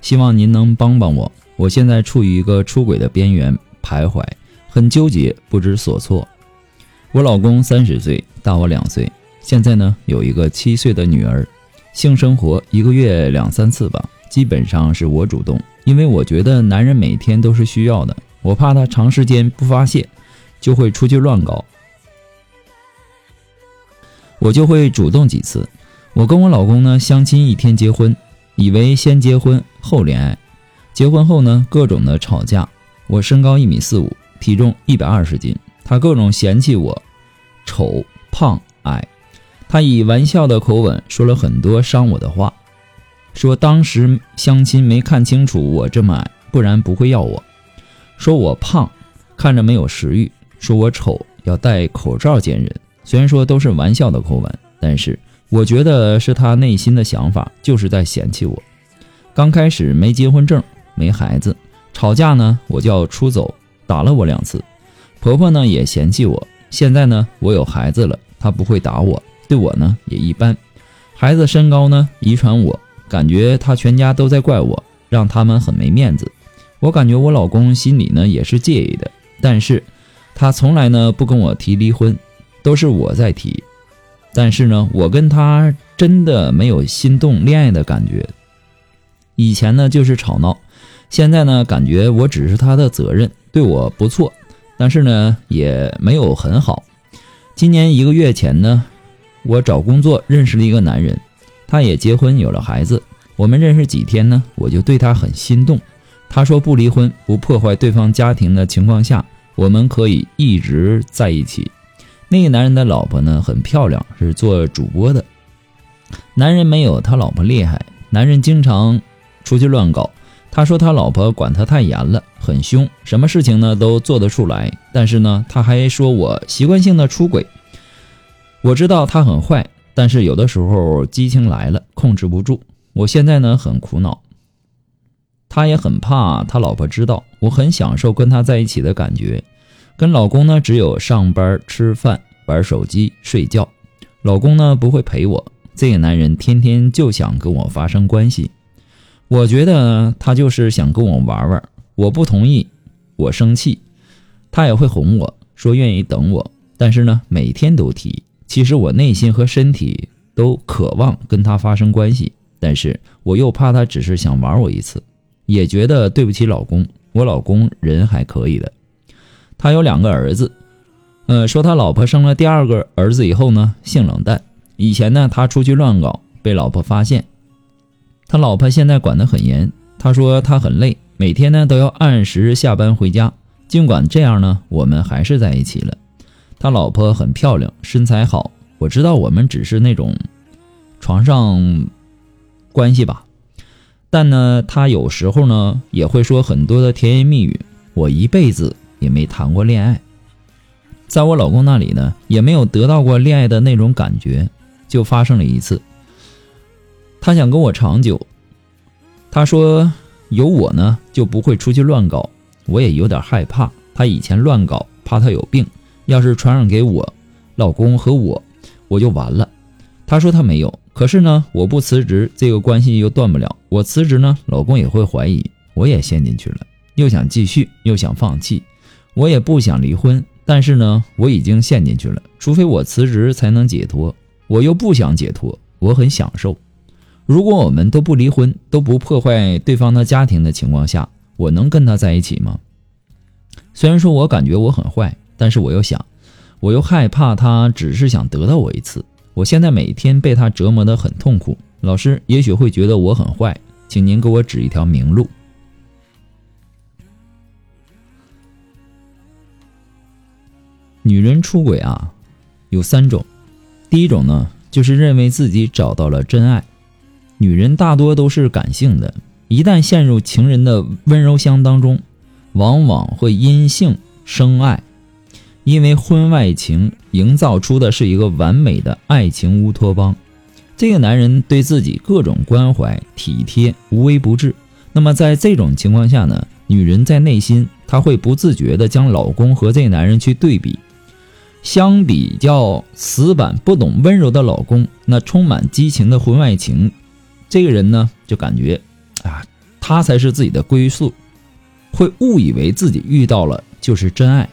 希望您能帮帮我，我现在处于一个出轨的边缘徘徊，很纠结，不知所措。我老公三十岁，大我两岁，现在呢有一个七岁的女儿，性生活一个月两三次吧，基本上是我主动，因为我觉得男人每天都是需要的，我怕他长时间不发泄，就会出去乱搞，我就会主动几次。我跟我老公呢相亲一天结婚。以为先结婚后恋爱，结婚后呢，各种的吵架。我身高一米四五，体重一百二十斤，他各种嫌弃我丑、胖、矮。他以玩笑的口吻说了很多伤我的话，说当时相亲没看清楚我这么矮，不然不会要我。说我胖，看着没有食欲。说我丑，要戴口罩见人。虽然说都是玩笑的口吻，但是。我觉得是他内心的想法，就是在嫌弃我。刚开始没结婚证，没孩子，吵架呢，我就要出走，打了我两次。婆婆呢也嫌弃我。现在呢，我有孩子了，她不会打我，对我呢也一般。孩子身高呢遗传我，感觉他全家都在怪我，让他们很没面子。我感觉我老公心里呢也是介意的，但是他从来呢不跟我提离婚，都是我在提。但是呢，我跟他真的没有心动恋爱的感觉。以前呢就是吵闹，现在呢感觉我只是他的责任，对我不错，但是呢也没有很好。今年一个月前呢，我找工作认识了一个男人，他也结婚有了孩子。我们认识几天呢，我就对他很心动。他说不离婚，不破坏对方家庭的情况下，我们可以一直在一起。那个男人的老婆呢，很漂亮，是做主播的。男人没有他老婆厉害，男人经常出去乱搞。他说他老婆管他太严了，很凶，什么事情呢都做得出来。但是呢，他还说我习惯性的出轨。我知道他很坏，但是有的时候激情来了，控制不住。我现在呢很苦恼，他也很怕他老婆知道。我很享受跟他在一起的感觉。跟老公呢，只有上班、吃饭、玩手机、睡觉。老公呢不会陪我，这个男人天天就想跟我发生关系。我觉得他就是想跟我玩玩。我不同意，我生气，他也会哄我说愿意等我，但是呢每天都提。其实我内心和身体都渴望跟他发生关系，但是我又怕他只是想玩我一次，也觉得对不起老公。我老公人还可以的。他有两个儿子，呃，说他老婆生了第二个儿子以后呢，性冷淡。以前呢，他出去乱搞，被老婆发现，他老婆现在管得很严。他说他很累，每天呢都要按时下班回家。尽管这样呢，我们还是在一起了。他老婆很漂亮，身材好。我知道我们只是那种床上关系吧，但呢，他有时候呢也会说很多的甜言蜜语。我一辈子。也没谈过恋爱，在我老公那里呢，也没有得到过恋爱的那种感觉，就发生了一次。他想跟我长久，他说有我呢就不会出去乱搞，我也有点害怕。他以前乱搞，怕他有病，要是传染给我老公和我，我就完了。他说他没有，可是呢，我不辞职，这个关系又断不了。我辞职呢，老公也会怀疑，我也陷进去了，又想继续，又想放弃。我也不想离婚，但是呢，我已经陷进去了。除非我辞职才能解脱。我又不想解脱，我很享受。如果我们都不离婚，都不破坏对方的家庭的情况下，我能跟他在一起吗？虽然说我感觉我很坏，但是我又想，我又害怕他只是想得到我一次。我现在每天被他折磨得很痛苦。老师也许会觉得我很坏，请您给我指一条明路。女人出轨啊，有三种。第一种呢，就是认为自己找到了真爱。女人大多都是感性的，一旦陷入情人的温柔乡当中，往往会因性生爱，因为婚外情营造出的是一个完美的爱情乌托邦。这个男人对自己各种关怀体贴，无微不至。那么在这种情况下呢，女人在内心，她会不自觉地将老公和这个男人去对比。相比较死板不懂温柔的老公，那充满激情的婚外情，这个人呢就感觉啊，他才是自己的归宿，会误以为自己遇到了就是真爱。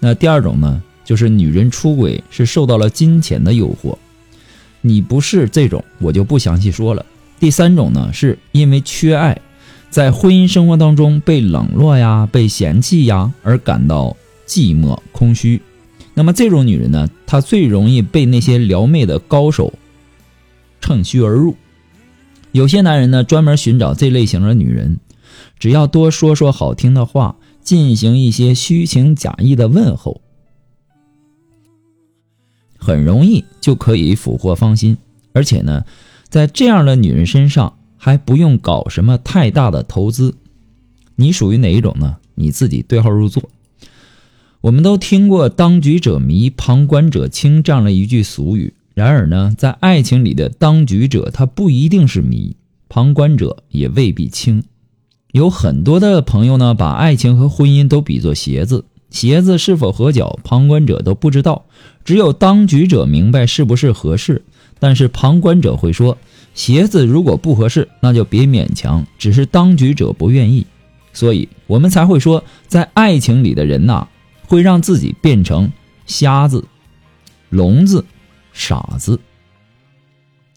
那第二种呢，就是女人出轨是受到了金钱的诱惑，你不是这种，我就不详细说了。第三种呢，是因为缺爱，在婚姻生活当中被冷落呀、被嫌弃呀而感到寂寞空虚。那么这种女人呢，她最容易被那些撩妹的高手趁虚而入。有些男人呢，专门寻找这类型的女人，只要多说说好听的话，进行一些虚情假意的问候，很容易就可以俘获芳心。而且呢，在这样的女人身上还不用搞什么太大的投资。你属于哪一种呢？你自己对号入座。我们都听过“当局者迷，旁观者清”这样的一句俗语。然而呢，在爱情里的当局者，他不一定是迷，旁观者也未必清。有很多的朋友呢，把爱情和婚姻都比作鞋子，鞋子是否合脚，旁观者都不知道，只有当局者明白是不是合适。但是旁观者会说，鞋子如果不合适，那就别勉强，只是当局者不愿意。所以我们才会说，在爱情里的人呐。会让自己变成瞎子、聋子、傻子。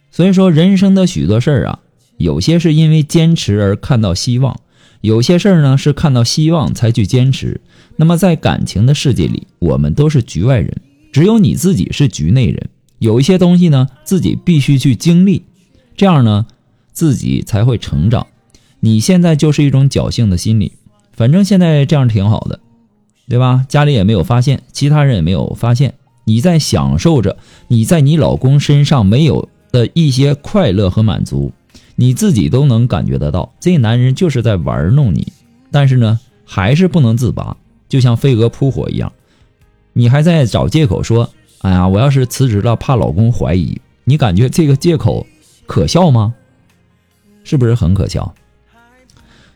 所以说，人生的许多事儿啊，有些是因为坚持而看到希望，有些事儿呢是看到希望才去坚持。那么在感情的世界里，我们都是局外人，只有你自己是局内人。有一些东西呢，自己必须去经历，这样呢，自己才会成长。你现在就是一种侥幸的心理，反正现在这样挺好的。对吧？家里也没有发现，其他人也没有发现，你在享受着你在你老公身上没有的一些快乐和满足，你自己都能感觉得到。这男人就是在玩弄你，但是呢，还是不能自拔，就像飞蛾扑火一样。你还在找借口说：“哎呀，我要是辞职了，怕老公怀疑。”你感觉这个借口可笑吗？是不是很可笑？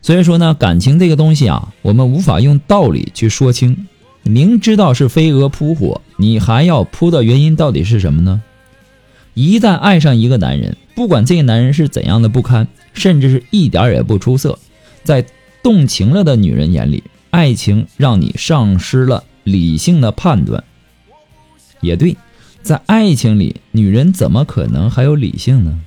所以说呢，感情这个东西啊，我们无法用道理去说清。明知道是飞蛾扑火，你还要扑的原因到底是什么呢？一旦爱上一个男人，不管这个男人是怎样的不堪，甚至是一点也不出色，在动情了的女人眼里，爱情让你丧失了理性的判断。也对，在爱情里，女人怎么可能还有理性呢？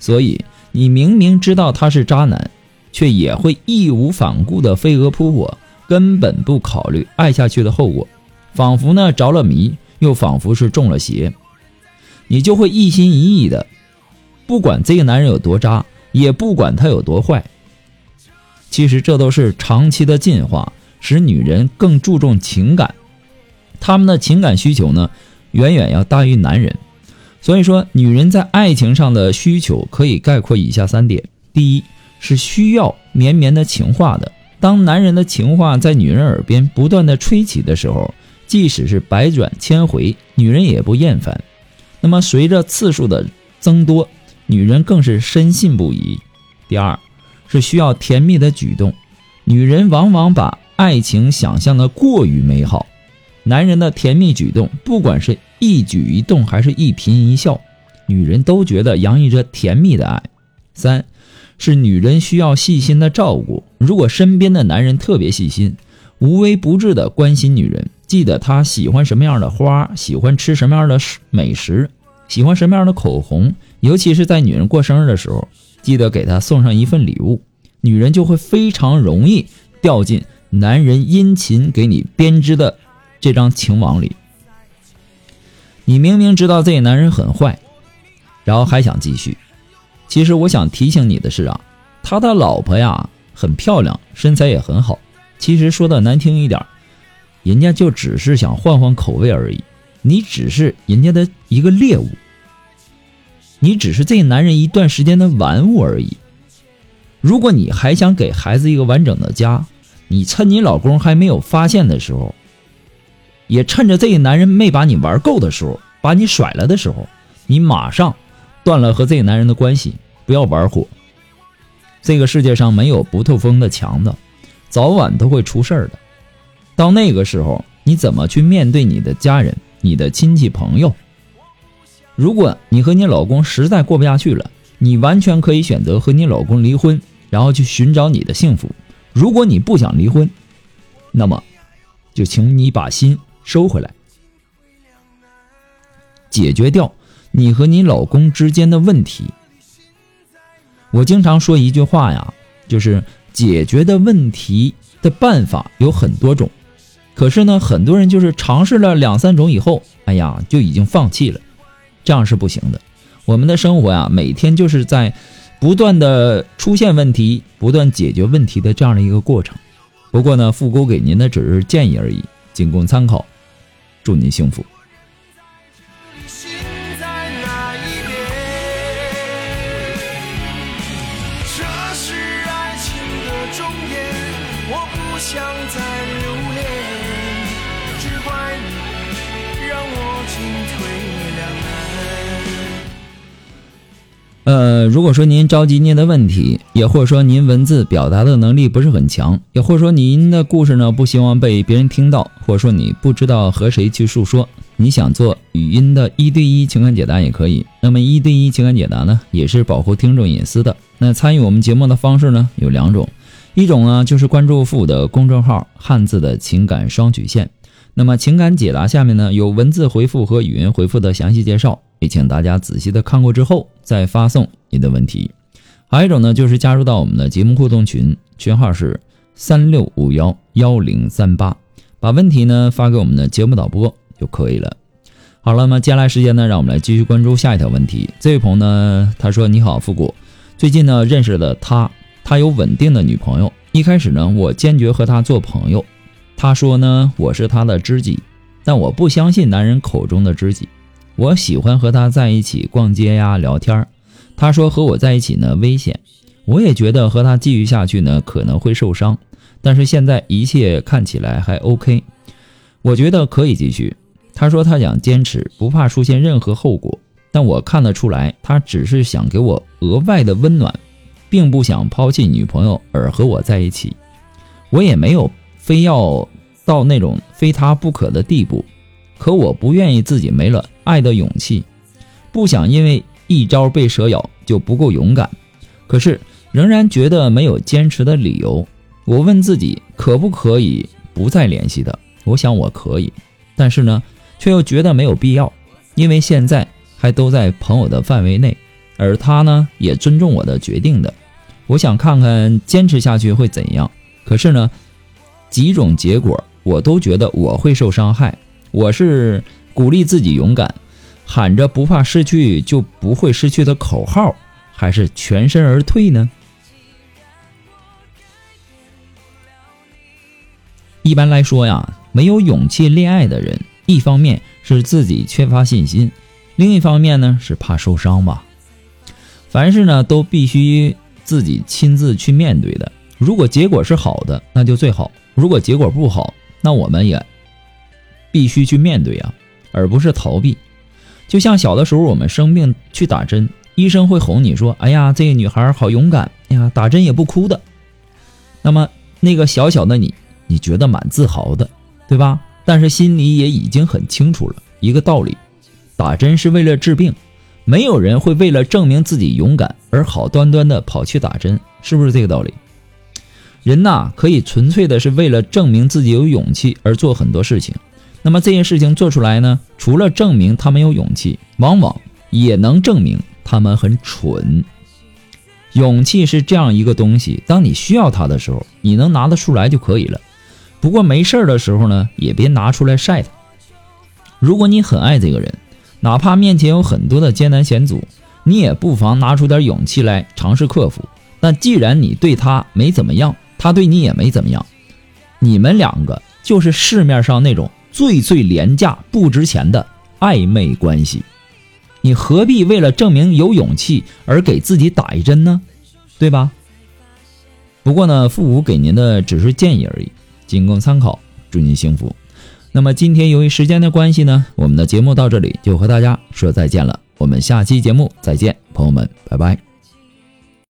所以，你明明知道他是渣男。却也会义无反顾的飞蛾扑火，根本不考虑爱下去的后果，仿佛呢着了迷，又仿佛是中了邪。你就会一心一意的，不管这个男人有多渣，也不管他有多坏。其实这都是长期的进化，使女人更注重情感，她们的情感需求呢，远远要大于男人。所以说，女人在爱情上的需求可以概括以下三点：第一。是需要绵绵的情话的。当男人的情话在女人耳边不断的吹起的时候，即使是百转千回，女人也不厌烦。那么随着次数的增多，女人更是深信不疑。第二，是需要甜蜜的举动。女人往往把爱情想象的过于美好，男人的甜蜜举动，不管是一举一动还是一颦一笑，女人都觉得洋溢着甜蜜的爱。三。是女人需要细心的照顾。如果身边的男人特别细心、无微不至的关心女人，记得他喜欢什么样的花，喜欢吃什么样的美食，喜欢什么样的口红，尤其是在女人过生日的时候，记得给她送上一份礼物，女人就会非常容易掉进男人殷勤给你编织的这张情网里。你明明知道这个男人很坏，然后还想继续。其实我想提醒你的是啊，他的老婆呀很漂亮，身材也很好。其实说的难听一点，人家就只是想换换口味而已。你只是人家的一个猎物，你只是这男人一段时间的玩物而已。如果你还想给孩子一个完整的家，你趁你老公还没有发现的时候，也趁着这个男人没把你玩够的时候，把你甩了的时候，你马上断了和这个男人的关系，不要玩火。这个世界上没有不透风的墙的，早晚都会出事儿的。到那个时候，你怎么去面对你的家人？你的亲戚朋友，如果你和你老公实在过不下去了，你完全可以选择和你老公离婚，然后去寻找你的幸福。如果你不想离婚，那么就请你把心收回来，解决掉你和你老公之间的问题。我经常说一句话呀，就是解决的问题的办法有很多种。可是呢，很多人就是尝试了两三种以后，哎呀，就已经放弃了，这样是不行的。我们的生活呀，每天就是在不断的出现问题、不断解决问题的这样的一个过程。不过呢，复古给您的只是建议而已，仅供参考。祝您幸福。呃，如果说您着急您的问题，也或者说您文字表达的能力不是很强，也或者说您的故事呢不希望被别人听到，或者说你不知道和谁去诉说，你想做语音的一对一情感解答也可以。那么一对一情感解答呢，也是保护听众隐私的。那参与我们节目的方式呢有两种，一种呢就是关注付的公众号“汉字的情感双曲线”，那么情感解答下面呢有文字回复和语音回复的详细介绍。也请大家仔细的看过之后再发送你的问题。还有一种呢，就是加入到我们的节目互动群，群号是三六五幺幺零三八，把问题呢发给我们的节目导播就可以了。好了，那么接下来时间呢，让我们来继续关注下一条问题。这位朋友呢，他说：“你好，复古，最近呢认识了他，他有稳定的女朋友。一开始呢，我坚决和他做朋友。他说呢，我是他的知己，但我不相信男人口中的知己。”我喜欢和他在一起逛街呀，聊天他说和我在一起呢危险，我也觉得和他继续下去呢可能会受伤。但是现在一切看起来还 OK，我觉得可以继续。他说他想坚持，不怕出现任何后果。但我看得出来，他只是想给我额外的温暖，并不想抛弃女朋友而和我在一起。我也没有非要到那种非他不可的地步。可我不愿意自己没了爱的勇气，不想因为一招被蛇咬就不够勇敢，可是仍然觉得没有坚持的理由。我问自己可不可以不再联系的？我想我可以，但是呢，却又觉得没有必要，因为现在还都在朋友的范围内，而他呢也尊重我的决定的。我想看看坚持下去会怎样，可是呢，几种结果我都觉得我会受伤害。我是鼓励自己勇敢，喊着不怕失去就不会失去的口号，还是全身而退呢？一般来说呀，没有勇气恋爱的人，一方面是自己缺乏信心，另一方面呢是怕受伤吧。凡事呢都必须自己亲自去面对的。如果结果是好的，那就最好；如果结果不好，那我们也。必须去面对啊，而不是逃避。就像小的时候，我们生病去打针，医生会哄你说：“哎呀，这个女孩好勇敢，哎呀，打针也不哭的。”那么那个小小的你，你觉得蛮自豪的，对吧？但是心里也已经很清楚了一个道理：打针是为了治病，没有人会为了证明自己勇敢而好端端的跑去打针，是不是这个道理？人呐，可以纯粹的是为了证明自己有勇气而做很多事情。那么这件事情做出来呢，除了证明他们有勇气，往往也能证明他们很蠢。勇气是这样一个东西，当你需要它的时候，你能拿得出来就可以了。不过没事儿的时候呢，也别拿出来晒它。如果你很爱这个人，哪怕面前有很多的艰难险阻，你也不妨拿出点勇气来尝试克服。但既然你对他没怎么样，他对你也没怎么样，你们两个就是市面上那种最最廉价、不值钱的暧昧关系。你何必为了证明有勇气而给自己打一针呢？对吧？不过呢，父母给您的只是建议而已，仅供参考。祝您幸福。那么今天由于时间的关系呢，我们的节目到这里就和大家说再见了。我们下期节目再见，朋友们，拜拜。